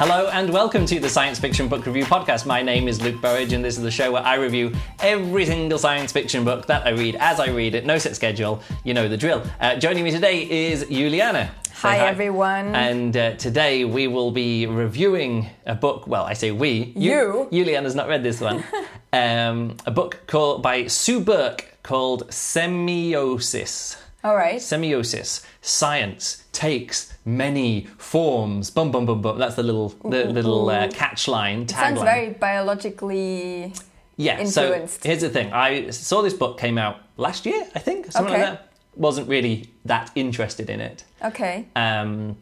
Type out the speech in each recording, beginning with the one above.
Hello and welcome to the Science Fiction Book Review Podcast. My name is Luke Burrage, and this is the show where I review every single science fiction book that I read as I read it, no set schedule. You know the drill. Uh, joining me today is Juliana. Say Hi, everyone. And uh, today we will be reviewing a book. Well, I say we. You. Juliana's not read this one. um, a book called by Sue Burke called Semiosis. All right. Semiosis. Science takes many forms. Bum bum bum bum. That's the little the little uh, catch line Sounds tagline. very biologically. yeah. influenced. So here's the thing. I saw this book came out last year. I think something Okay. like that. Wasn't really that interested in it. Okay. Um,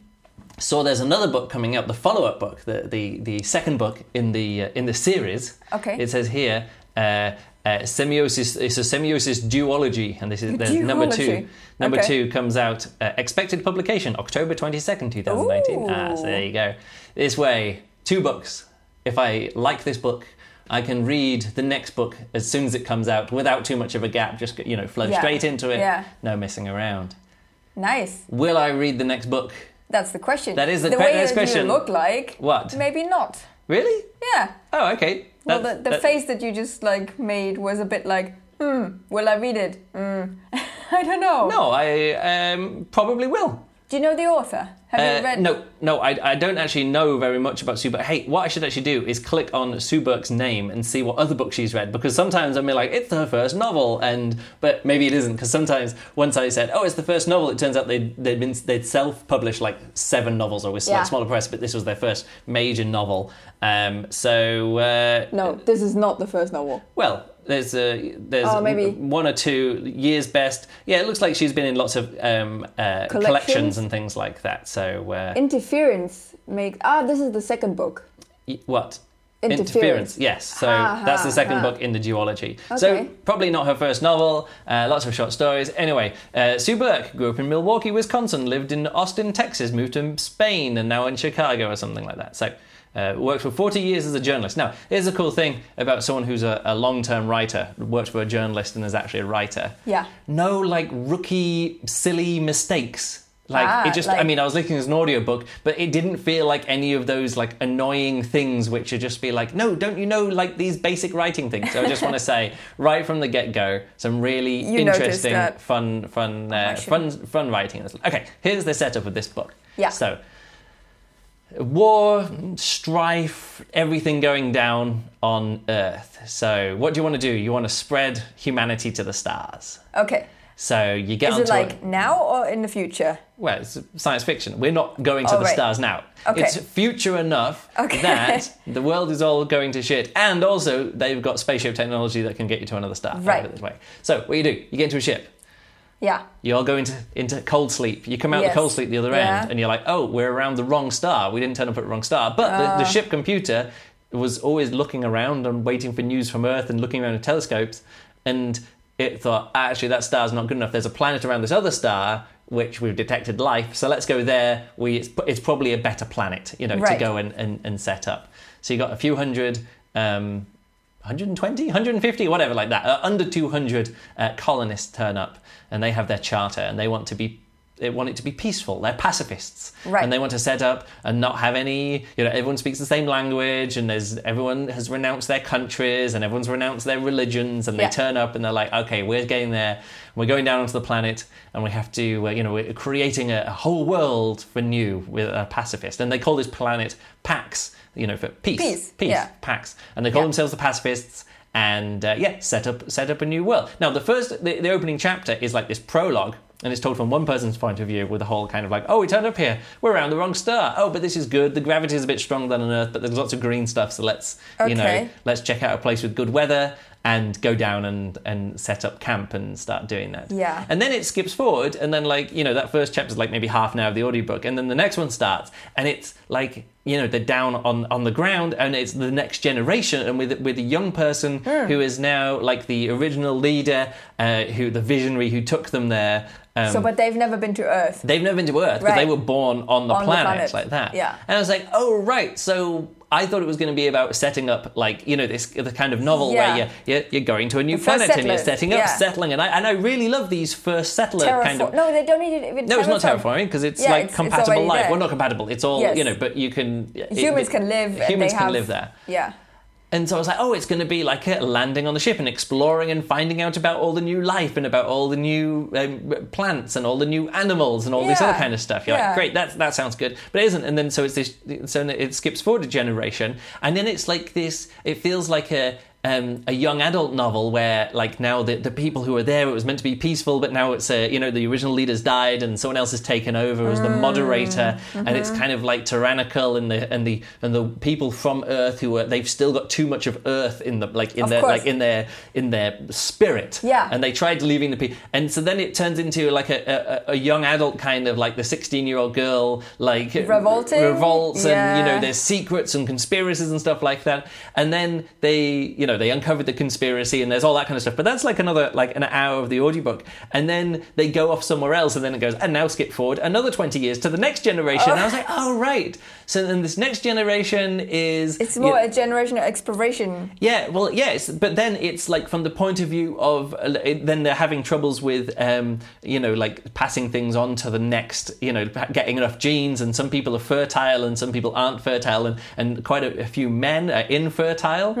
so there's another book coming up, the follow-up book, the the, the second book in the uh, in the series. Okay. It says here. Uh, uh, semiosis. It's a semiosis duology, and this is number two. Number Okay. two comes out uh, expected publication October twenty second, two thousand nineteen. Ah, so there you go. This way, two books. If I like this book, I can read the next book as soon as it comes out without too much of a gap. Just you know, flow Yeah. straight into it. Yeah. No messing around. Nice. Will I read the next book? That's the question. That is the the que- way that question. you look like. What? Maybe not. Really? Yeah. Oh, okay. Well, the, the that- face that you just like made was a bit like, hmm. Will I read it? Hmm. I don't know. No, I um, probably will. Do you know the author? Have Uh, you read? No, no, I, I don't actually know very much about Sue Burke. Hey, what I should actually do is click on Sue Burke's name and see what other books she's read because sometimes I'm like, it's her first novel, and but maybe it isn't because sometimes once I said, oh, it's the first novel, it turns out they'd they'd been they'd self-published like seven novels or with Yeah. smaller press, but this was their first major novel. Um, so uh, No, this is not the first novel. Well, there's a there's Oh, maybe. one or two years best. Yeah, it looks like she's been in lots of um, uh, collections? Collections? and things like that. So uh, Interference makes. Ah, this is the second book. y- what? Interference. Yes. So Ha, that's the second ha. book in the duology. So probably not her first novel. Uh, lots of short stories. Anyway, uh, Sue Burke grew up in Milwaukee, Wisconsin, lived in Austin, Texas, moved to Spain, and now in Chicago or something like that. So. Uh, worked for 40 years as a journalist. Now, here's a cool thing about someone who's a, a long term writer, worked for a journalist and is actually a writer. Yeah. No, like, rookie, silly mistakes. Like, Ah, it just, I mean, I was listening to an audiobook, but it didn't feel like any of those, like, annoying things which would just be like, no, don't you know, like, these basic writing things? So I just want to say, right from the get go, some really You interesting, fun, fun, uh, should- fun, fun writing. Okay, here's the setup of this book. Yeah. So, war, strife, everything going down on Earth. So, what do you want to do? You want to spread humanity to the stars. Okay. So you get Is it a- like now or in the future? well, it's science fiction. We're not going to Oh, the right. stars now. Okay. It's future enough Okay. that the world is all going to shit, and also they've got spaceship technology that can get you to another star. Right. This way. So what you do? You get into a ship. Yeah. You all go into into cold sleep. You come out Yes. the cold sleep the other Yeah. end, and you're like, oh, we're around the wrong star. We didn't turn up at the wrong star. But the, Ah. the ship computer was always looking around and waiting for news from Earth and looking around with telescopes, and it thought, actually, that star's not good enough. There's a planet around this other star which we've detected life, so let's go there. We it's, it's probably a better planet, you know, to go and, and, and set up. So you got a few hundred. Um, 120, 150, whatever, like that. Uh, under 200 uh, colonists turn up and they have their charter and they want to be. They want it to be peaceful. They're pacifists, Right. and they want to set up and not have any. You know, everyone speaks the same language, and there's everyone has renounced their countries, and everyone's renounced their religions, and they Yeah. turn up and they're like, okay, we're getting there. We're going down onto the planet, and we have to. Uh, you know, we're creating a, a whole world for new with a pacifist, and they call this planet Pax. You know, for peace, Peace, peace, yeah. Pax, and they call Yeah. themselves the pacifists. And uh, yeah, set up set up a new world. Now, the first, the, the opening chapter is like this prologue, and it's told from one person's point of view, with the whole kind of like, oh, we turned up here, we're around the wrong star. Oh, but this is good. The gravity is a bit stronger than on Earth, but there's lots of green stuff. So let's, you know, let's check out a place with good weather and go down and and set up camp and start doing that. Yeah. And then it skips forward, and then like you know that first chapter is like maybe half an hour of the audiobook, and then the next one starts, and it's like you know they're down on on the ground, and it's the next generation, and with with a young person who is now like the original leader, uh, who the visionary who took them there. Um, So, but they've never been to Earth. They've never been to Earth because they were born on the, On the planet, planet. like that. Yeah. And I was like, oh right, so I thought it was going to be about setting up, like you know, this the kind of novel Yeah. where you're, you're going to a new The planet and you're setting up, yeah. settling, and I and I really love these first settler kind of. No, they don't need it. No, it's not terraforming because it's Yeah, like it's- it's compatible already life. there. Well, not compatible. It's all Yes. you know, but you can. Humans it- can live. and Humans they can have- live there. Yeah. And so I was like, oh, it's going to be like a landing on the ship and exploring and finding out about all the new life and about all the new um, plants and all the new animals and all this other kind of stuff. You're Yeah. like, great, that that sounds good, but it isn't. And then so it's this, so it skips forward a generation, and then it's like this. It feels like a. Um, a young adult novel where, like, now the, the people who are there, it was meant to be peaceful, but now it's, uh, you know, the original leaders died and someone else has taken over as the Mm. moderator, and Mm-hmm. it's kind of like tyrannical, and the and the and the people from Earth who are they've still got too much of Earth in the like in Of their course. like in their in their spirit. Yeah. And they tried leaving the people, and so then it turns into like a, a, a young adult kind of like the sixteen year old girl like Revolting? revolts, and you know Yeah. there's secrets and conspiracies and stuff like that. And then they you know they uncovered the conspiracy and there's all that kind of stuff. But that's like another like an hour of the audiobook, and then they go off somewhere else, and then it goes and now skip forward another twenty years to the next generation. And I was like, oh right. So then this next generation is It's you more know- a generational exploration. yeah, well, yes, but then it's like from the point of view of uh, it- then they're having troubles with, um, you know, like passing things on to the next, you know, getting enough genes, and some people are fertile and some people aren't fertile, and, and quite a, a few men are infertile,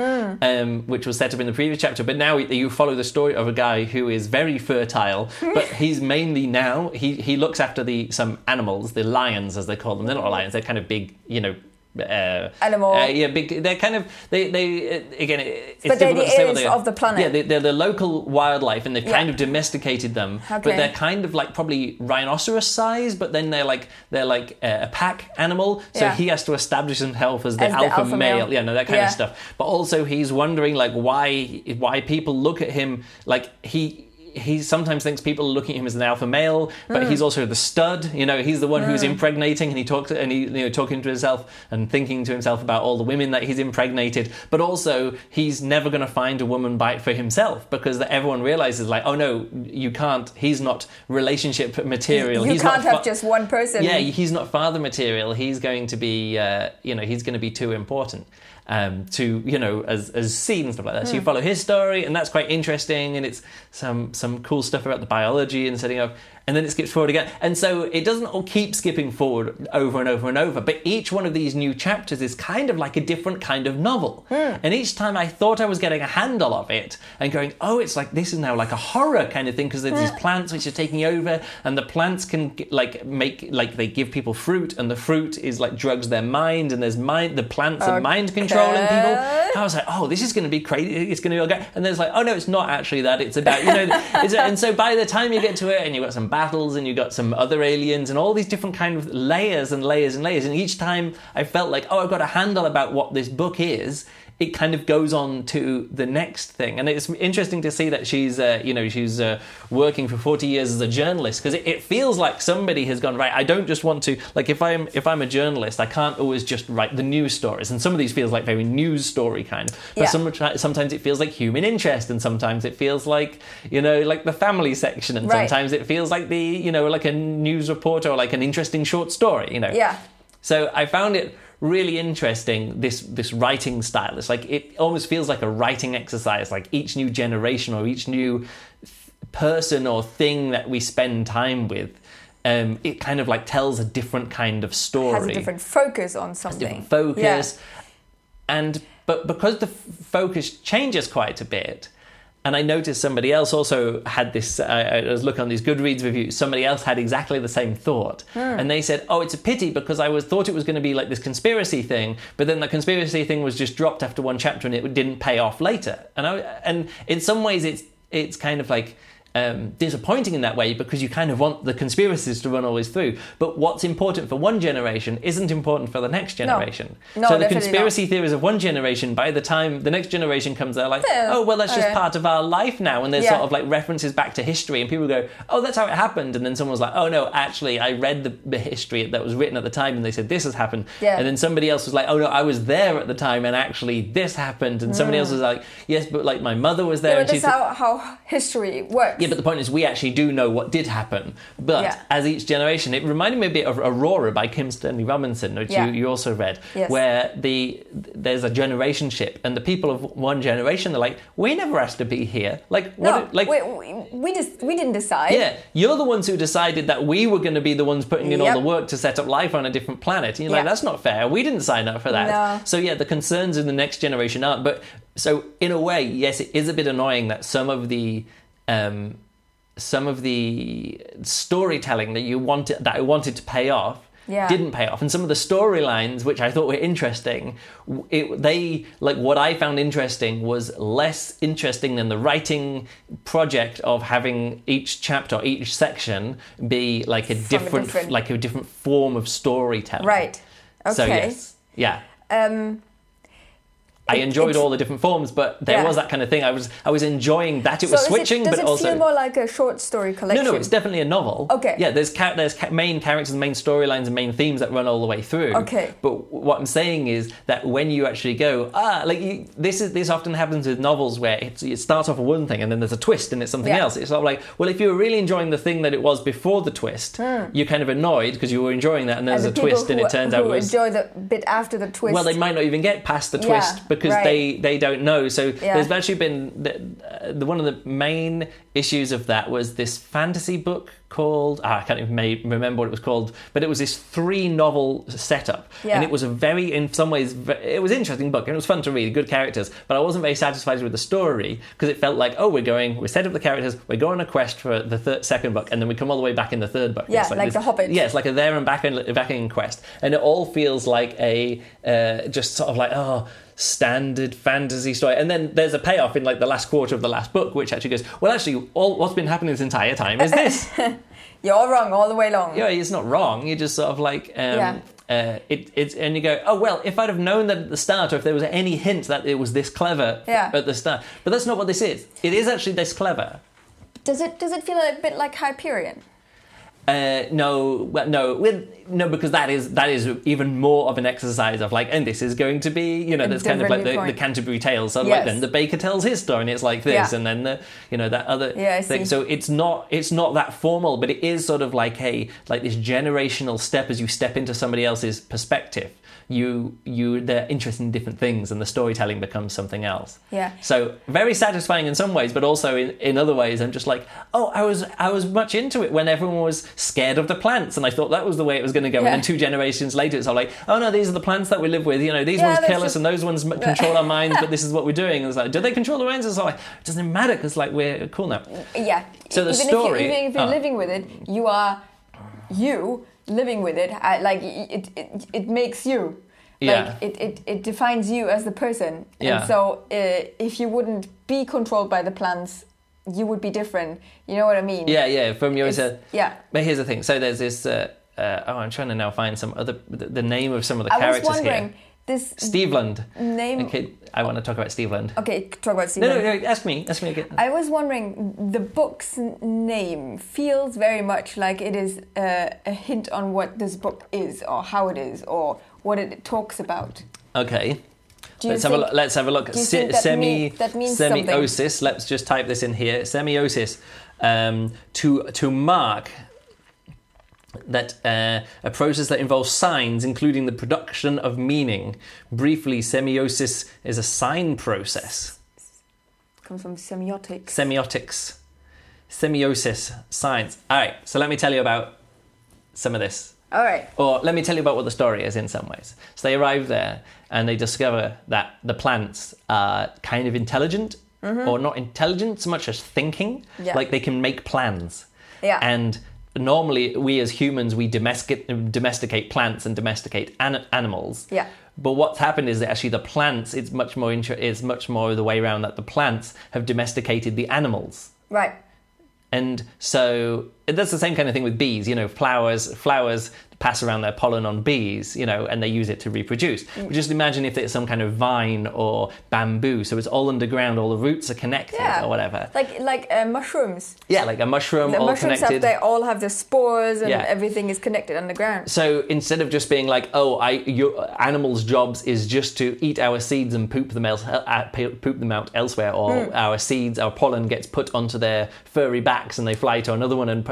um, which was set up in the previous chapter. But now you follow the story of a guy who is very fertile, but he's mainly now he he looks after the some animals, the lions as they call them. They're not lions; they're kind of big, you know. Uh, Animal. uh, yeah, big. They're kind of they. They uh, again. it- It's But they're the to say what they are. of the planet. Yeah, they, they're the local wildlife, and they've Yeah. kind of domesticated them. But they're kind of like probably rhinoceros size. But then they're like they're like uh, a pack animal. So Yeah. he has to establish himself as the, As the alpha, alpha male. male. Yeah, no, that kind Yeah. of stuff. But also he's wondering like why why people look at him like he. He sometimes thinks people are looking at him as an alpha male, but Hmm. he's also the stud. You know, he's the one who's impregnating, and he talks and he you know talking to himself and thinking to himself about all the women that he's impregnated. But also, he's never going to find a woman by for himself because everyone realizes like, oh no, you can't. He's not relationship material. You he's can't not have just one person. yeah, he's not father material. He's going to be, uh, you know, he's going to be too important um, to, you know, as as seen and stuff like that. So you follow his story, and that's quite interesting, and it's some some cool stuff about the biology and setting up. And then it skips forward again, and so it doesn't all keep skipping forward over and over and over. But each one of these new chapters is kind of like a different kind of novel. Hmm. And each time I thought I was getting a handle of it and going, oh, it's like this is now like a horror kind of thing because there's these hmm. plants which are taking over, and the plants can like make like they give people fruit, and the fruit is like drugs their mind, and there's mind the plants are mind controlling people. Okay. I was like, oh, this is going to be crazy. It's going to be okay. And there's like, oh no, it's not actually that. It's about you know. it's, and so by the time you get to it, and you've got some battles, and you've got some other aliens, and all these different kind of layers and layers and layers. And each time I felt like, oh, I've got a handle about what this book is. It kind of goes on to the next thing, and it's interesting to see that she's, uh, you know, she's uh, working for forty years as a journalist because it, it feels like somebody has gone right. I don't just want to like if I'm if I'm a journalist, I can't always just write the news stories, and some of these feels like very news story kind. But Yeah. some, sometimes it feels like human interest, and sometimes it feels like you know like the family section, and Right. sometimes it feels like the you know like a news report or like an interesting short story. You know. Yeah. So I found it really interesting this this writing style. It's like it almost feels like a writing exercise. Like each new generation or each new person or thing that we spend time with, um, it kind of like tells a different kind of story Has a different focus on something. different focus. And but because the f- focus changes quite a bit, and I noticed somebody else also had this. Uh, I was looking on these Goodreads reviews. Somebody else had exactly the same thought, and they said, "Oh, it's a pity because I was thought it was going to be like this conspiracy thing, but then the conspiracy thing was just dropped after one chapter, and it didn't pay off later." And I, and in some ways, it's it's kind of like um, disappointing in that way because you kind of want the conspiracies to run always through. But what's important for one generation isn't important for the next generation. No, so the conspiracy theories of one generation, by the time the next generation comes, they're like, Yeah, oh, well, that's just okay. part of our life now. And there's Yeah. sort of like references back to history, and people go, oh, that's how it happened. And then someone's like, oh, no, actually, I read the, the history that was written at the time, and they said this has happened. Yeah. And then somebody else was like, oh, no, I was there at the time, and actually this happened. And somebody else was like, yes, but like my mother was there. Mm. Yeah, and that's how, how history works. Yeah, but the point is, we actually do know what did happen. But Yeah. as each generation, it reminded me a bit of Aurora by Kim Stanley Robinson, which Yeah. you, you also read, Yes. where the there's a generation ship, and the people of one generation, they're like, we never asked to be here. Like, what? no, like, we, we, just we didn't decide. yeah, you're the ones who decided that we were going to be the ones putting in all the work to set up life on a different planet. And you're like, Yeah. that's not fair. We didn't sign up for that. No. So yeah, the concerns in the next generation aren't. But so in a way, yes, it is a bit annoying that some of the um, some of the storytelling that you wanted that I wanted to pay off Yeah. didn't pay off, and some of the storylines which I thought were interesting, it, they like what I found interesting was less interesting than the writing project of having each chapter, each section be like a From a different, different- like a different form of storytelling. Right. Okay. So yes, yeah. Um, I enjoyed all the different forms, but there Yeah. was that kind of thing. I was I was enjoying that it was is switching, it, does but it also feel more like a short story collection? no, no, it's definitely a novel. Okay. Yeah, there's ca- there's ca- main characters, main storylines, and main themes that run all the way through. Okay. But what I'm saying is that when you actually go, ah, like you, this is this often happens with novels where it's, it starts off with one thing and then there's a twist and it's something Yeah. else. It's sort of like, well, if you were really enjoying the thing that it was before the twist, you're kind of annoyed because you were enjoying that, and then and there's the a twist, people and it turns who out it was enjoy the bit after the twist. well, they might not even get past the Yeah, twist because right. they, they don't know. So Yeah. there's actually been the, uh, the one of the main issues of that was this fantasy book called ah, I can't even ma- remember what it was called, but it was this three novel setup, Yeah. and it was a very in some ways it was an interesting book and it was fun to read, good characters, but I wasn't very satisfied with the story because it felt like oh we're going we set up the characters, we're going on a quest for the second book, and then we come all the way back in the third book. Yeah, It's like this- The Hobbit. Yeah, it's like a there and back in, back in quest, and it all feels like a uh, just sort of like oh standard fantasy story, and then there's a payoff in like the last quarter of the last book, which actually goes well. Actually, all what's been happening this entire time is this. You're all wrong all the way long. yeah, it's not wrong. You're just sort of like um, Yeah. uh, it, it's and you go oh well, if I'd have known that at the start, or if there was any hint that it was this clever Yeah. at the start, but that's not what this is. It is actually this clever. Does it does it feel a bit like Hyperion? Uh, no, well, no, with, no, because that is that is even more of an exercise of like, and this is going to be, you know, that's kind of like the, the. Canterbury Tales. So Yes. like then the baker tells his story, and it's like this, Yeah. and then the, you know, that other Yeah, thing. So it's not it's not that formal, but it is sort of like a like this generational step as you step into somebody else's perspective. You you they're interested in different things, and the storytelling becomes something else. Yeah. So very satisfying in some ways, but also in, in other ways, I'm just like, oh, I was I was much into it when everyone was scared of the plants, and I thought that was the way it was going to go. Yeah. And then two generations later, it's all like, oh no, these are the plants that we live with. You know, these Yeah, ones kill us, and those ones control our minds. But this is what we're doing. And it's like, do they control the minds? It's like, it doesn't matter because like we're cool now. Yeah. So the even story- If you, even if you're Ah. living with it, you are you living with it. I, like it, it, it makes you. Yeah. Like it, it, it defines you as the person. Yeah. And so uh, if you wouldn't be controlled by the plants, you would be different. You know what I mean? Yeah, yeah. From your yeah. But here's the thing. So there's this. Uh, uh, oh, I'm trying to now find some other the, the name of some of the characters. I was wondering here. this Steve Lund. name. Okay. I want to talk about Stevland. Okay, talk about Steve. No, no, no. Ask me. Ask me again. I was wondering, the book's name feels very much like it is uh, a hint on what this book is, or how it is, or what it talks about. Okay. Let's have, a look, let's have a look. Se- that semi mean- that means something? semiosis. Let's just type this in here. Semiosis um, to to mark that uh, a process that involves signs, including the production of meaning. Briefly, semiosis is a sign process. comes from semiotics. Semiotics, semiosis, science. All right. So let me tell you about some of this. All right. Or let me tell you about what the story is in some ways. So they arrive there and they discover that the plants are kind of intelligent, or not intelligent so much as thinking. Mm-hmm. Yeah. Like they can make plans. Yeah. And normally, we as humans, we domesticate, domesticate plants and domesticate an- animals. Yeah. But what's happened is that actually the plants, it's much more inter- it's much more the way around that the plants have domesticated the animals. Right. And so that's the same kind of thing with bees. You know, flowers flowers pass around their pollen on bees, you know, and they use it to reproduce. Mm. But just imagine if it's some kind of vine or bamboo, so it's all underground, all the roots are connected Yeah. or whatever. Like like uh, mushrooms. Yeah, like a mushroom The all mushrooms connected. have they all have the spores and Yeah. everything is connected underground. So instead of just being like, oh, I, your animals' jobs is just to eat our seeds and poop them else, uh, poop them out elsewhere, or Hmm. our seeds, our pollen gets put onto their furry backs and they fly to another one. And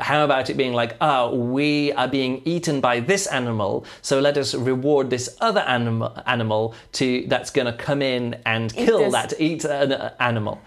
how about it being like, oh, we are being eaten by this animal, so let us reward this other animal, animal to that's going to come in and kill this. that eat an uh, animal.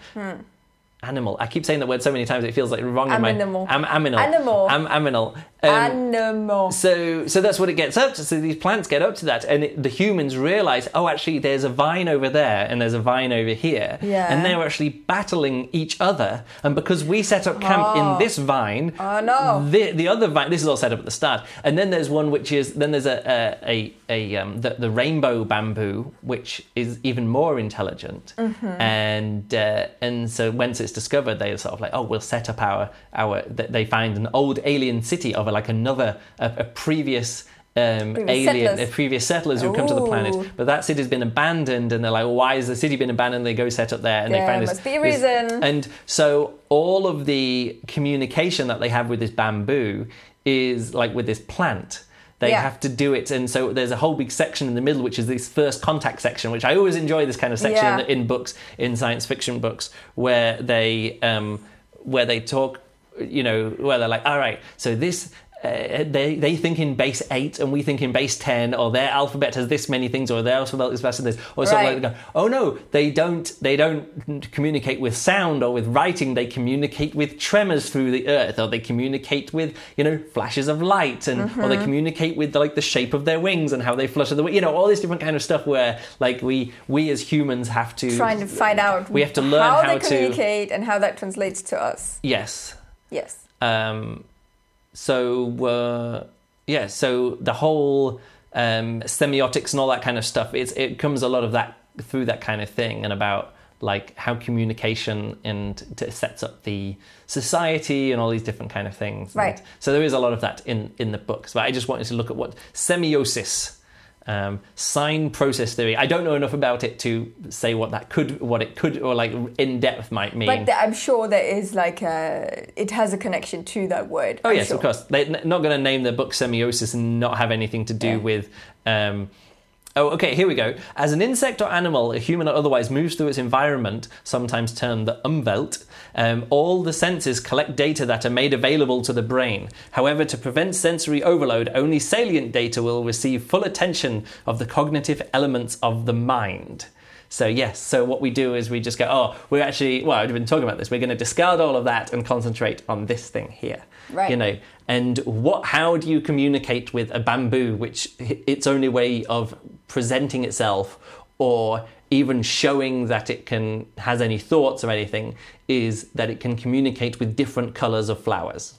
Animal. I keep saying the word so many times it feels like wrong in my am, aminal. Animal. Am, aminal. Um, Animal. so, so that's what it gets up to. So these plants get up to that, and it, the humans realize, oh, actually, there's a vine over there, and there's a vine over here, Yeah. and they're actually battling each other. And because we set up camp Oh. in this vine, Oh, no. the the other vine. This is all set up at the start, and then there's one which is then there's a a, a, a um, the, the rainbow bamboo, which is even more intelligent, Mm-hmm. and uh, and so once it's discovered, they're sort of like, oh, we'll set up our our. They find an old alien city of like another a, a previous. Um, Previous alien, settlers. uh, previous settlers who come to the planet, but that city's been abandoned, and they're like, "Why has the city been abandoned?" They go set up there, and they There find this. must be a this- reason. and so all of the communication that they have with this bamboo is like with this plant. They Yeah. have to do it, and so there's a whole big section in the middle, which is this first contact section, which I always enjoy. This kind of section Yeah. in, in books, in science fiction books, where they um, where they talk, you know, where they're like, all right, so this. Uh, they they think in base eight and we think in base ten, or their alphabet has this many things, or their alphabet is faster than this, or something Right. like that. Oh no, they don't. They don't communicate with sound or with writing. They communicate with tremors through the earth, or they communicate with you know flashes of light, and or Mm-hmm. they communicate with like the shape of their wings and how they flutter the. You know all this different kind of stuff where like we we as humans have to Trying to find out We have to learn how, how they to- communicate and how that translates to us. Yes. Yes. Um, so uh, yeah, so the whole um, semiotics and all that kind of stuff. It's it comes a lot of that through that kind of thing and about like how communication and t- sets up the society and all these different kind of things. And Right. so there is a lot of that in in the books. But I just wanted to look at what semiosis. Um, sign process theory. I don't know enough about it to say what that could, what it could, or like in depth might mean. But I'm sure there is like a, it has a connection to that word. Oh I'm yes, sure. of course. They're not going to name their book semiosis and not have anything to do Yeah. with. Um, oh, okay. Here we go. As an insect or animal, a human or otherwise moves through its environment, sometimes termed the umwelt. Um, all the senses collect data that are made available to the brain. However, to prevent sensory overload, only salient data will receive full attention of the cognitive elements of the mind. So yes, so what we do is we just go, oh, we're actually well, I've been talking about this. We're going to discard all of that and concentrate on this thing here. Right. You know, and what? How do you communicate with a bamboo, which its only way of presenting itself, or even showing that it can has any thoughts or anything, is that it can communicate with different colors of flowers.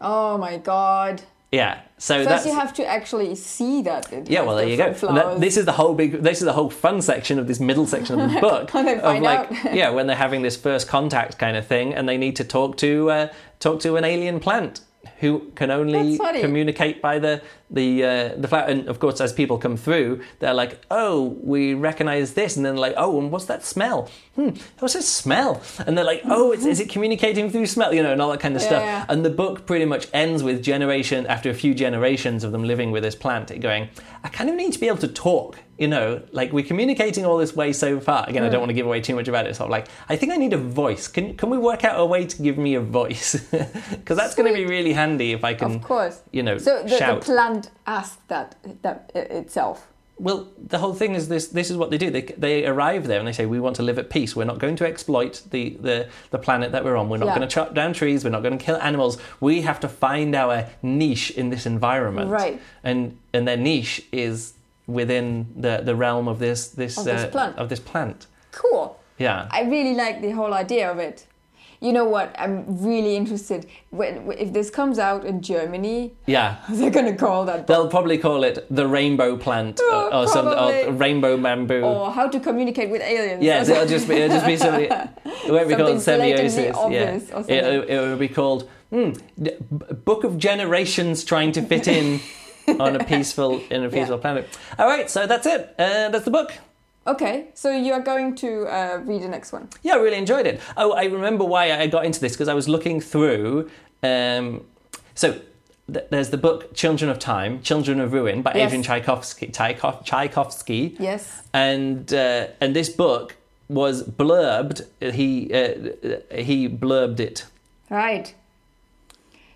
Oh my god. Yeah. So First, that's you have to actually see that. It Yeah, well, there you go. that- this is the whole big. This is the whole fun section of this middle section of the book. Of find like, out. yeah, when they're having this first contact kind of thing, and they need to talk to uh, talk to an alien plant who can only communicate by the the uh, the flower. And of course, as people come through, they're like, "Oh, we recognize this," and then like, "Oh, and what's that smell? Hmm, what's that smell?" And they're like, "Oh, it's, is it communicating through smell? You know, and all that kind of Yeah, stuff." yeah. And the book pretty much ends with generation after a few generations of them living with this plant, it going, I kind of need to be able to talk. You know, like we're communicating all this way so far. Again, I don't want to give away too much about it. So of like, I think I need a voice. Can can we work out a way to give me a voice? Because that's going to be really handy if I can, of course. you know, So the, the shout. Plant asked that that itself. Well, the whole thing is this. This is what they do. They, they arrive there and they say, "We want to live at peace. We're not going to exploit the, the, the planet that we're on. We're not Yeah. going to chop down trees. We're not going to kill animals. We have to find our niche in this environment. Right. And and their niche is within the, the realm of this this, Of this uh, plant. of this plant. Cool. Yeah. I really like the whole idea of it. You know what? I'm really interested. When if this comes out in Germany, Yeah. they're gonna call that. They'll probably call it the rainbow plant Oh, or, or some or rainbow bamboo. or how to communicate with aliens. Yes, it'll just be it'll just be something. It won't be called semiosis. Yeah, it, it will be called hmm, Book of Generations trying to fit in on a peaceful in a peaceful Yeah. planet. All right, so that's it. Uh, that's the book. Okay, so you're going to uh, read the next one. Yeah, I really enjoyed it. Oh, I remember why I got into this because I was looking through. Um, so th- there's the book Children of Time, Children of Ruin by Yes. Adrian Tchaikovsky. Tchaikov- Tchaikovsky. Yes. and uh, and this book was blurbed. He uh, he blurbed it. Right.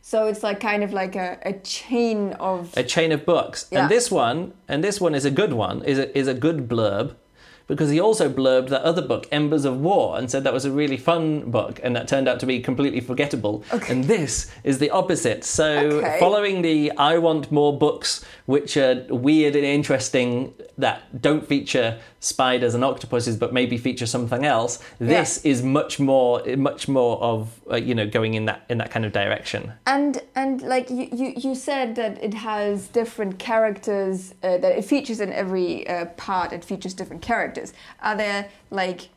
So it's like kind of like a, a chain of A chain of books, Yeah. and this one and this one is a good one. is a, is a good blurb. Because he also blurbed that other book, Embers of War, and said that was a really fun book, and that turned out to be completely forgettable. Okay. And this is the opposite. So, Okay. following the I want more books which are weird and interesting that don't feature spiders and octopuses, but maybe feature something else. This is much more, much more of uh, you know going in that in that kind of direction. and and like you, you, you said that it has different characters uh, that it features in every uh, part it features different characters are there like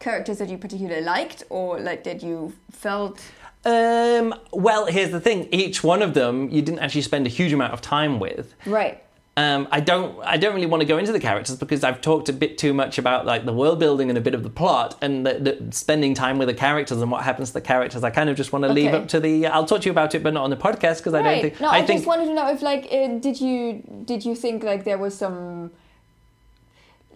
characters that you particularly liked or like that you felt Um, well, here's the thing: each one of them you didn't actually spend a huge amount of time with. right Um, I don't. I don't really want to go into the characters because I've talked a bit too much about like the world building and a bit of the plot and the, the spending time with the characters and what happens to the characters. I kind of just want to leave Okay. up to the. I'll talk to you about it, but not on the podcast because I don't think. no i, I think just wanted to know if like uh, did you did you think like there was some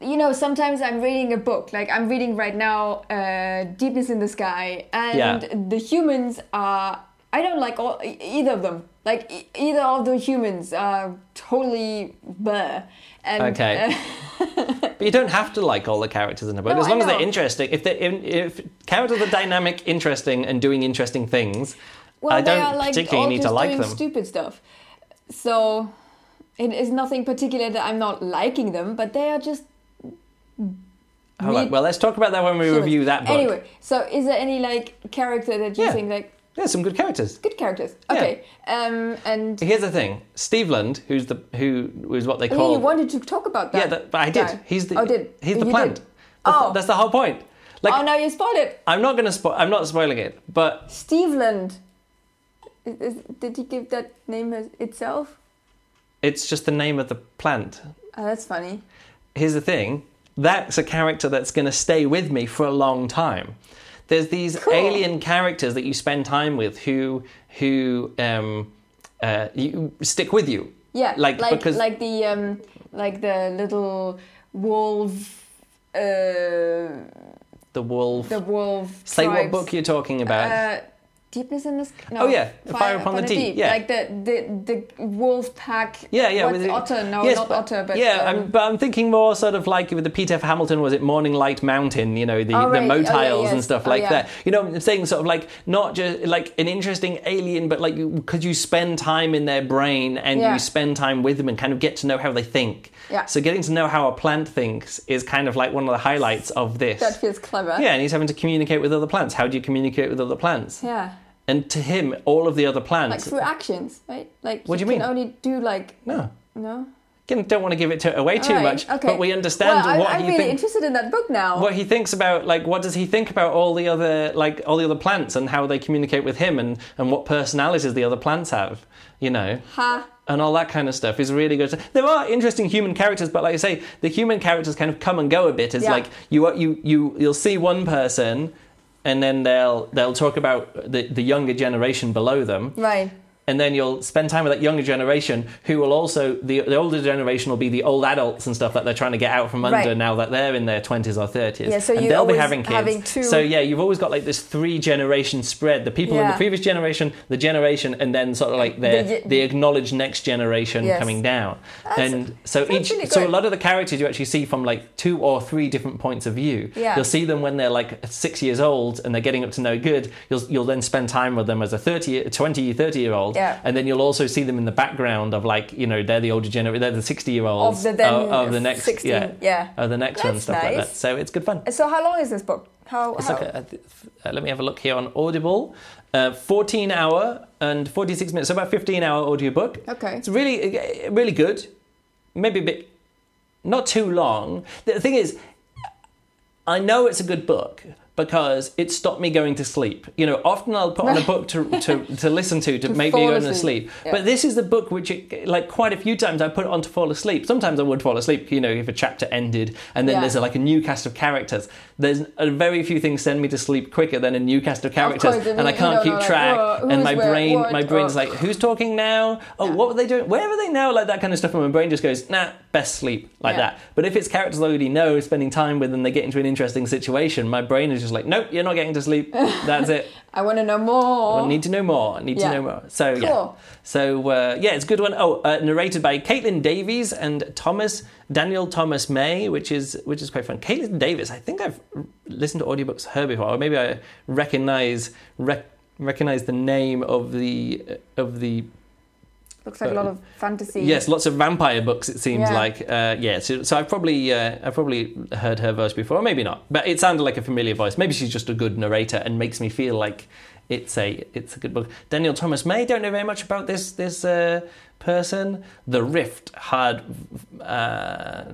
you know sometimes i'm reading a book like i'm reading right now uh, deepness in the sky and Yeah. the humans are i don't like all, either of them like e- either of the humans are totally bleh and Okay. uh, But you don't have to like all the characters in a book No, as long as they're interesting. If they if characters are dynamic, interesting, and doing interesting things, well I don't are like particularly need to like doing them. stupid stuff so it is nothing particular that i'm not liking them but they are just All right, read- well, let's talk about that when we humans. review that book. Anyway, so is there any like character that you Yeah. think like There's some good characters. good characters? Yeah. Okay, um, and Here's the thing: Stevland, who's the who was what they yeah, call you wanted to talk about that. Yeah, that, but I did. guy. He's the oh, did he's the You plant. did. That's, Oh. the, that's the whole point. Like oh, now you spoiled it. I'm not gonna spoil. I'm not spoiling it, but Stevland. Is, is, did he give that name as itself? it's just the name of the plant. Oh, that's funny. Here's the thing: that's a character that's gonna stay with me for a long time. There's these Cool. alien characters that you spend time with who who um uh you stick with you. Yeah, Like, like because- like the um, like the little wolf. Uh, The wolf. the wolf. Say what book you're talking about. Uh, Deepness in the Sky. No, Oh, yeah, Fire Upon the Deep, yeah. like the the the wolf pack. Yeah, yeah. With the- otter? No, yes, not but- otter, but yeah. um, I'm, but I'm thinking more sort of like with the Peter F. Hamilton. Was it Morning Light Mountain? You know, the, Oh, the right. Oh, yeah, motiles and yes. stuff Oh, like yeah. that. You know, I'm saying sort of like not just like an interesting alien, but like because you spend time in their brain and Yeah. you spend time with them and kind of get to know how they think. Yeah. So getting to know how a plant thinks is kind of like one of the highlights of this. that feels clever. yeah, and he's having to communicate with other plants. How do you communicate with other plants? Yeah. And to him, all of the other plants. Like through actions, right? Like What do you can mean? only do like no. no. Again, don't want to give it to, away too Alright, much, okay. but we understand well, what I'm he really interested in that book now. what he thinks about like what does he think about all the other like all the other plants and how they communicate with him and and what personalities the other plants have you know Ha. and all that kind of stuff is really good there are interesting human characters but like i say the human characters kind of come and go a bit it's Yeah. like you you you you'll see one person and then they'll they'll talk about the, the younger generation below them Right. And then you'll spend time with that younger generation who will also the, the older generation will be the old adults and stuff that they're trying to get out from under Right. now that they're in their 20s or 30s Yeah, so and they'll be having kids. having two- so yeah you've always got like this three generation spread. The people in the previous generation the generation and then sort of like the, The- the, acknowledged next generation Yes. coming down. And so each so a lot of the characters you actually see from like two or three different points of view Yeah. you'll see them when they're like six years old and they're getting up to no good. You'll, you'll then spend time with them as a 30 20 30 year old Yeah. and then you'll also see them in the background of like you know they're the older generation, they're the sixty year olds Of the then of, the next 16, yeah, yeah. of the next one That's stuff like that. So it's good fun. So how long is this book? How, It's how? like a, a- uh, let me have a look here on Audible. Uh, 14 hour and 46 minutes, so about 15 hour audiobook. Okay. It's really, uh, really good. Maybe a bit, not too long. The thing is, I know it's a good book because it stopped me going to sleep. You know, often I'll put on a book to, to, to listen to to, To make me go to sleep. Yeah. But this is the book which, it, like, quite a few times I put it on to fall asleep. Sometimes I would fall asleep, you know, if a chapter ended and then Yeah. there's a, like a new cast of characters. There's a very few things send me to sleep quicker than a new cast of characters, course, and I can't keep like, track. and my brain, what, my brain's oh. like, who's talking now? Oh, what were they doing? Where are they now? Like that kind of stuff. And my brain just goes, nah, best sleep like Yeah. that. But if it's characters I already know, spending time with, and they get into an interesting situation, my brain is just like, nope, you're not getting to sleep. That's it. I want to know more. I need to know more. I need Yeah. to know more. So yeah. So uh, yeah, it's a good one. Oh, uh, narrated by Caitlin Davies and Thomas Daniel Thomas May, which is which is quite fun. Caitlin Davies. I think I've listened to audiobooks of her before, or maybe I recognize rec- recognize the name of the of the Looks like a lot of fantasy. Yes, lots of vampire books. It seems Yeah. like. Uh, yeah, so, so I've probably uh, I've probably heard her voice before, or maybe not. But it sounded like a familiar voice. Maybe she's just a good narrator and makes me feel like it's a it's a good book. Daniel Thomas May. Don't know very much about this this uh, person. The Rift. Hard. Uh,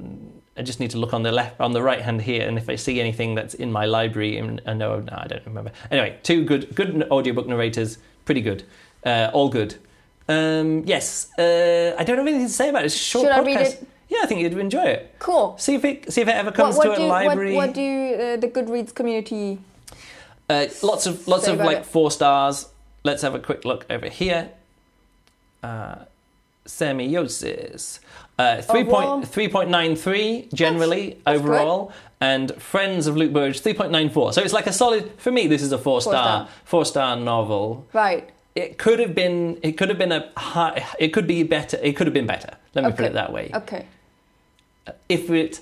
I just need to look on the left on the right hand here, and if I see anything that's in my library, and I know no, I don't remember. Anyway, two good good audiobook narrators. Pretty good. Uh, all good. Um, yes, uh, I don't have anything to say about it. It's a short Should I podcast. read it? Yeah, I think you'd enjoy it. Cool. See if it see if it ever comes what, to a do, library. What, what do uh, the Goodreads community? Uh, lots of lots of like it. four stars. Let's have a quick look over here. Uh, semiosis. Uh, three Overall? point three point nine three generally that's overall, and Friends of Luke Burrage three point nine four. So it's like a solid for me. This is a four, Four star star. four star novel. Right. It could have been it could have been a high. It could be better. It could have been better. Let me put it that way Okay. if it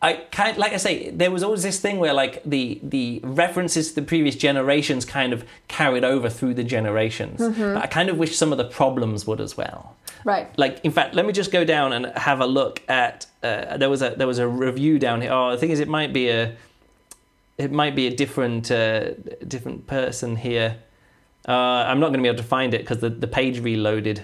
I kind like I say, there was always this thing where like the the references to the previous generations kind of carried over through the generations. Mm-hmm. But I kind of wish some of the problems would as well. Right. Like in fact, let me just go down and have a look at. Uh, there was a there was a review down here. Oh, the thing is, it might be a it might be a different uh, different person here. Uh, I'm not going to be able to find it because the, the page reloaded.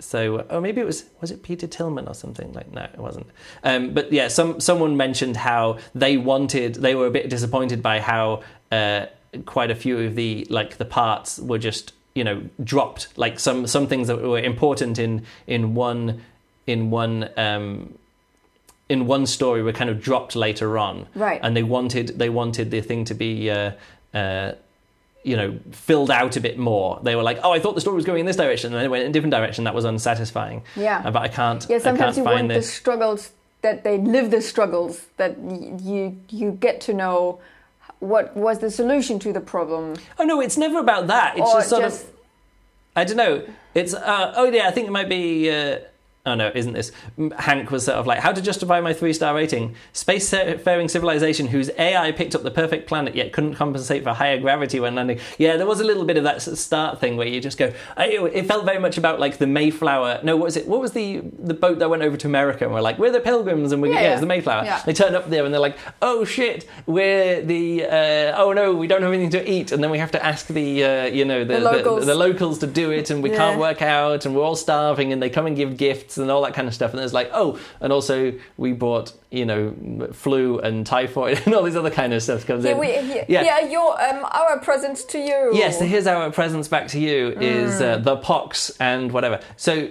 So, oh, maybe it was was it Peter Tillman or something like? No, it wasn't. Um, but yeah, some someone mentioned how they wanted they were a bit disappointed by how uh, quite a few of the like the parts were just you know dropped. Like some some things that were important in in one in one um, in one story were kind of dropped later on Right. and they wanted they wanted the thing to be uh, uh, you know filled out a bit more. They were like, "Oh, I thought the story was going in this direction," and then it went in a different direction. That was unsatisfying. Yeah. Uh, but I can't. Yeah, sometimes can't you find want the struggles that they live the struggles that y- you you get to know what was the solution to the problem. Oh no, it's never about that. It's just sort just- of. I don't know. It's uh, oh yeah, I think it might be. Uh, oh no, isn't this? Hank was sort of like, how to justify my three star rating? Spacefaring civilization whose AI picked up the perfect planet yet couldn't compensate for higher gravity when landing. Yeah, there was a little bit of that start thing where you just go. It felt very much about like the Mayflower. No, what was it? What was the the boat that went over to America and we're like, we're the Pilgrims and we Yeah, yeah, yeah. it's the Mayflower. Yeah. They turn up there and they're like, oh shit, we're the uh, oh no, we don't have anything to eat, and then we have to ask the uh, you know the, The locals. the locals to do it, and we can't work out, and we're all starving, and they come and give gifts and all that kind of stuff, and it's like oh, and also we bought, you know flu and typhoid and all these other kind of stuff comes Here in. we, Yeah. yeah, your um, our present to you. Yes, so here's our presents back to you is uh, Mm. the pox and whatever. So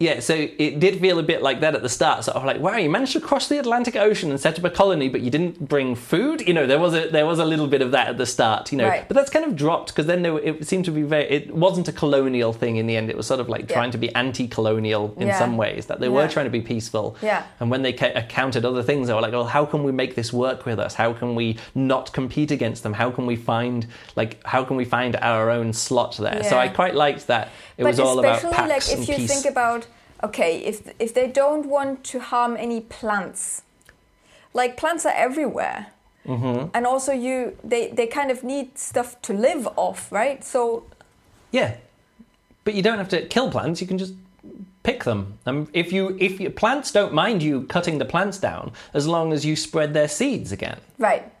yeah, so it did feel a bit like that at the start. Sort of like, wow, you managed to cross the Atlantic Ocean and set up a colony, but you didn't bring food. You know, there was a there was a little bit of that at the start. You know, Right. but that's kind of dropped because then there, it seemed to be very. It wasn't a colonial thing in the end. It was sort of like Yeah. trying to be anti-colonial in Yeah. some ways. That they were trying to be peaceful. Yeah. And when they ca- other things, they were like, "Well, how can we make this work with us? How can we not compete against them? How can we find like how can we find our own slot there?" So I quite liked that. It but was all about especially Pax like and if you peace. think about okay, if if they don't want to harm any plants, like plants are everywhere. Mm-hmm. And also, you they, they kind of need stuff to live off, right? So yeah, But you don't have to kill plants. You can just pick them. Um, if you if you, plants don't mind you cutting the plants down as long as you spread their seeds again. Right.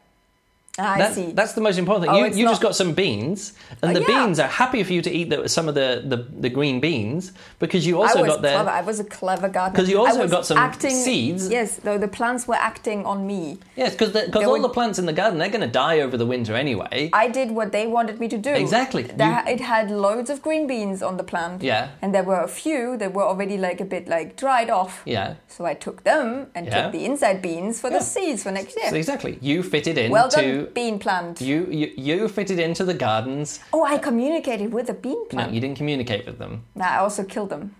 I That- see. That's the most important thing. Oh, you you just got some beans, and Uh, the yeah. beans are happy for you to eat the, some of the, the, the green beans because you also got their. clever. I was a clever gardener. 'Cause you also got some acting, seeds. Yes, though the plants were acting on me. Yes, because They all were- the plants in the garden they're going to die over the winter anyway. I did what they wanted me to do. Exactly. There, it had loads of green beans on the plant. Yeah. And there were a few that were already like a bit like dried off. yeah. So I took them and Yeah. took the inside beans for Yeah. the seeds for next year. So exactly, you fitted into well done, bean plant. you, you you fitted into the gardens. oh, I communicated with the bean plant. No, you didn't communicate with them. No, I also killed them.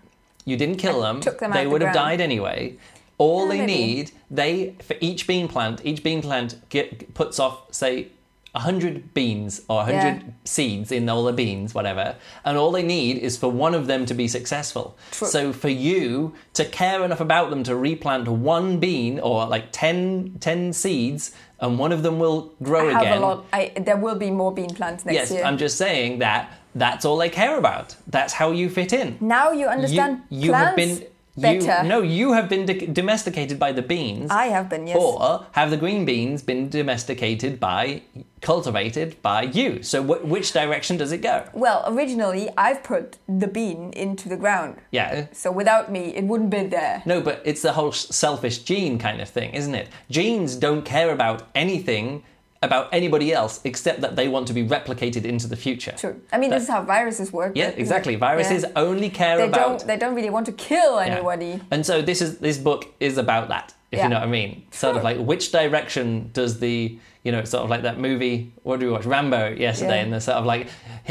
You didn't kill them. took them they out the would have died anyway. All Oh, they maybe. need, they for each bean plant, each bean plant get, puts off say hundred beans or hundred Yeah. seeds in all the beans, whatever, and all they need is for one of them to be successful. True. So for you to care enough about them to replant one bean or like 10, 10 seeds, and one of them will grow I have again. a lot. I, there will be more bean plants next yes, year. I'm just saying that that's all they care about. That's how you fit in now you understand you, you plants have been you, better. no you have been domesticated by the beans I have been, yes. or have the green beans been domesticated by cultivated by you so wh- which direction does it go Well, originally I've put the bean into the ground. yeah So without me, it wouldn't be there. no but it's the whole selfish gene kind of thing isn't it genes don't care about anything about anybody else except that they want to be replicated into the future True. I mean, this is how viruses work. yeah exactly viruses Yeah. only care They about don't. They don't really want to kill Yeah. anybody. And so this is this book is about that, if Yeah. you know what I mean. Sort of like which direction does the you know sort of like that movie? What did we watch? Rambo yesterday, Yeah. and they're sort of like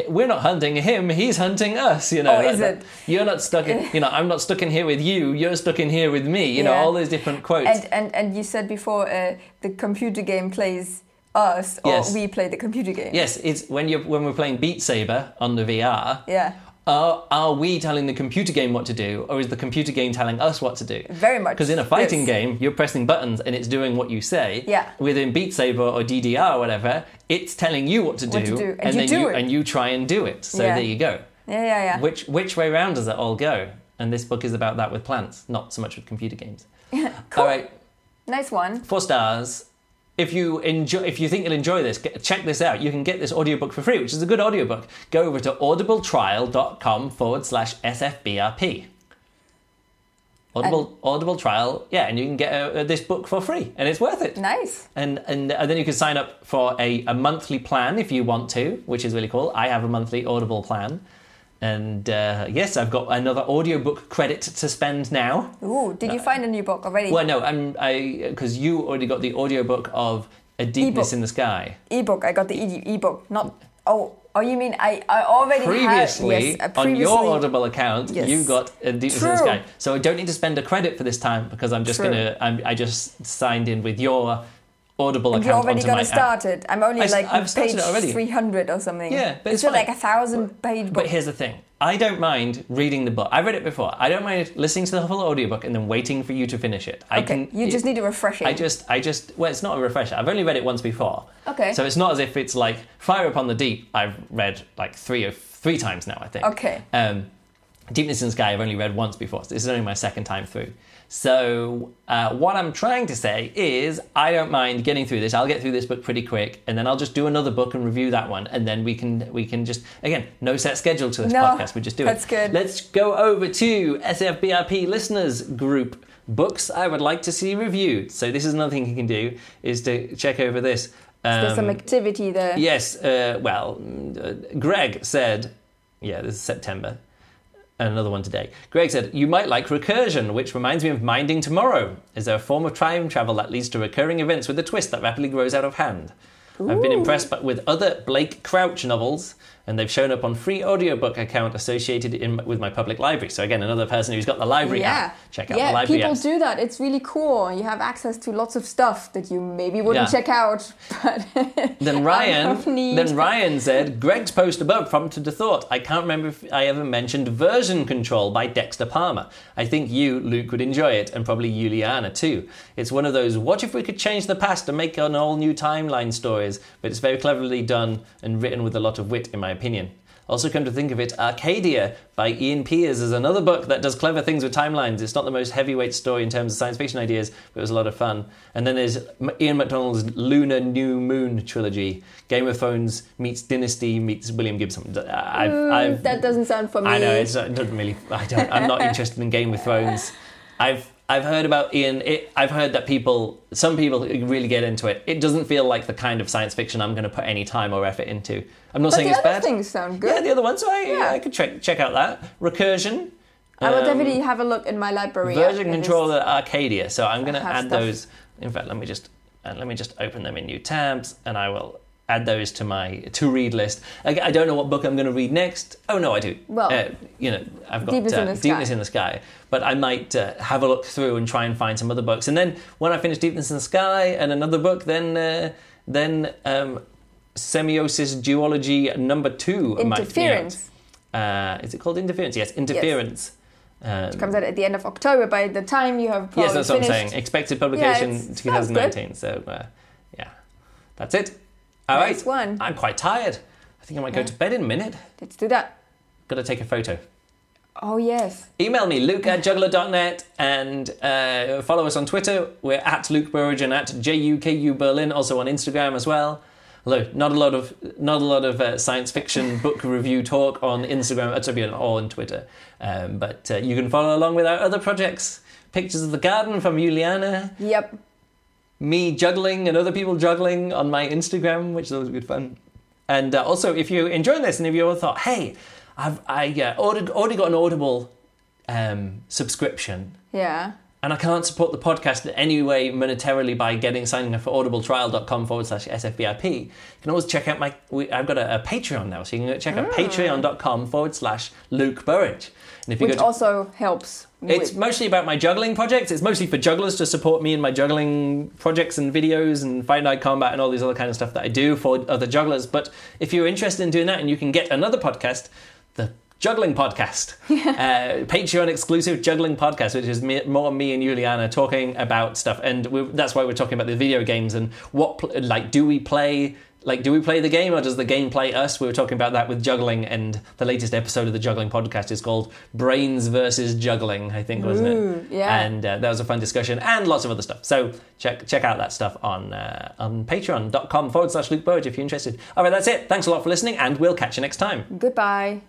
we're not hunting him, he's hunting us. You know, Oh, like is that. it? You're not stuck in. You know, I'm not stuck in here with you. You're stuck in here with me. You know, all those different quotes. And and and you said before uh, the computer game plays us, or Yes. we play the computer game. yes, it's when you are when we're playing Beat Saber on the VR. Yeah. Are, are we telling the computer game what to do, or is the computer game telling us what to do? Very much. Because in a fighting Yes. game, you're pressing buttons and it's doing what you say. Yeah. Within Beat Saber or DDR or whatever, it's telling you what to do, What to do, and you then do you it. and you try and do it. So Yeah. there you go. Yeah, yeah, yeah. Which which way round does it all go? And this book is about that with plants, not so much with computer games. Cool. All right, Nice one. four stars. If you enjoy, if you think you'll enjoy this, get, check this out. You can get this audiobook for free, which is a good audiobook. Go over to audibletrial.com forward slash SFBRP. Audible, Audible trial, yeah, and you can get uh, this book for free, and it's worth it. Nice. And, and and then you can sign up for a, a monthly plan if you want to, which is really cool. I have a monthly Audible plan, and uh, yes, I've got another audiobook credit to spend now. Ooh, did you find a new book already? Well, no, I'm I because you already got the audiobook of A Deepness Ebook. in the Sky. ebook. I got the e- ebook. Not. Oh, oh, you mean I? I already Previously, had. Yes, uh, on previously. your Audible account, Yes. you got A Deepness in the Sky. So I don't need to spend a credit for this time because I'm just True. gonna I'm, I just signed in with your Audible account already onto got it started. I'm only I like I've page already. 300 or something. Yeah, but it's fine. like a thousand page book. But here's the thing. I don't mind reading the book. I've read it before. I don't mind listening to the whole audiobook and then waiting for you to finish it. I okay, can you just need a refreshing. I just I just well it's not a refresher. I've only read it once before. Okay. So it's not as if it's like Fire Upon the Deep I've read like three or three times now, I think. Okay. Um Deepness in the Sky I've only read once before. So this is only my second time through. So uh, what I'm trying to say is I don't mind getting through this. I'll get through this book pretty quick, and then I'll just do another book and review that one, and then we can we can just again no set schedule to this No, podcast. We just do that's it. good. Let's go over to SFBRP listeners group books I would like to see reviewed. So this is another thing you can do is to check over this. There's some Um, activity there. Yes, uh, well, mm, uh, Greg said, yeah, this is September. And another one today. Greg said, You might like recursion, which reminds me of Minding Tomorrow. Is there a form of time travel that leads to recurring events with a twist that rapidly grows out of hand? I've been impressed but with other Blake Crouch novels, and they've shown up on free audiobook account associated in, with my public library. So, again, another person who's got the library yeah. app. Check out yeah, the library app. people apps. do that. It's really cool. You have access to lots of stuff that you maybe wouldn't Yeah. check out. But Then Ryan, then Ryan said, Greg's post above prompted a thought. I can't remember if I ever mentioned Version Control by Dexter Palmer. I think you, Luke, would enjoy it, and probably Juliana too. It's one of those what if we could change the past and make an all new timeline stories, but it's very cleverly done and written with a lot of wit, in my opinion. Also, come to think of it, Arcadia by Ian Pears is another book that does clever things with timelines. It's not the most heavyweight story in terms of science fiction ideas, but it was a lot of fun. And then there's Ian McDonald's Luna New Moon trilogy Game of Thrones meets Dynasty meets William Gibson. I've, Mm, I've, that doesn't sound familiar. I know it's not, it doesn't really. I don't. I'm not interested in Game of Thrones. I've I've heard about Ian. It, I've heard that people, some people really get into it. It doesn't feel like the kind of science fiction I'm going to put any time or effort into. I'm not But saying the it's other bad. things sound good. Yeah, the other ones. I Yeah. I could check check out that recursion. I will um, definitely have a look in my library. version controller Arcadia. So I'm going to add stuff. those. In fact, let me just uh, let me just open them in new tabs, and I will add those to my to read list. I, I don't know what book I'm going to read next. Oh no, I do. Well, uh, you know, I've got Deepness in uh, the Deepness Sky. in the Sky, but I might uh, have a look through and try and find some other books. And then when I finish Deepness in the Sky and another book, then uh, then um, Semiosis Duology number two might. Interference Uh, is it called Interference? Yes, Interference. Um, comes out at the end of October. By the time you have probably Yes, that's what I'm saying. Expected publication sounds 2019. So, uh, yeah, that's it. All right. One. I'm quite tired. I think I might go to bed in a minute. Let's do that. Got to take a photo. Oh yes. Email me, luke at juggler.net, and uh, follow us on Twitter. We're at Luke Burrage and at JUKU Berlin, also on Instagram as well. Although not a lot of not a lot of uh, science fiction book review talk on Instagram, uh, sorry, or on Twitter. Um, but uh, you can follow along with our other projects. Pictures of the garden from Juliana, Yep. Me juggling and other people juggling on my Instagram, which is always good fun. And uh, also, if you're enjoying this and if you ever thought, hey, I've I, uh, already, already got an Audible um, subscription Yeah. And I can't support the podcast in any way monetarily by getting signing up for audibletrial.com forward slash SFBRP, you can always check out my. We, I've got a, a Patreon now, so you can go check out ah. patreon.com forward slash Luke Burrage. And if you Which to also helps. it's with- mostly about my juggling projects. It's mostly for jugglers to support me in my juggling projects and videos and Fight Night Combat and all these other kind of stuff that I do for other jugglers. But if you're interested in doing that and you can get another podcast, the Juggling Podcast, uh, Patreon exclusive Juggling Podcast, which is me, more me and Juliana talking about stuff. And that's why we're talking about the video games and what, like, do we play like do we play the game or does the game play us? We were talking about that with juggling and the latest episode of the juggling podcast is called brains versus juggling i think wasn't Ooh, it yeah. and uh, that was a fun discussion and lots of other stuff. So check check out that stuff on uh, on patreon.com forward slash luke burrage if you're interested. All right that's it. Thanks a lot for listening and we'll catch you next time. Goodbye.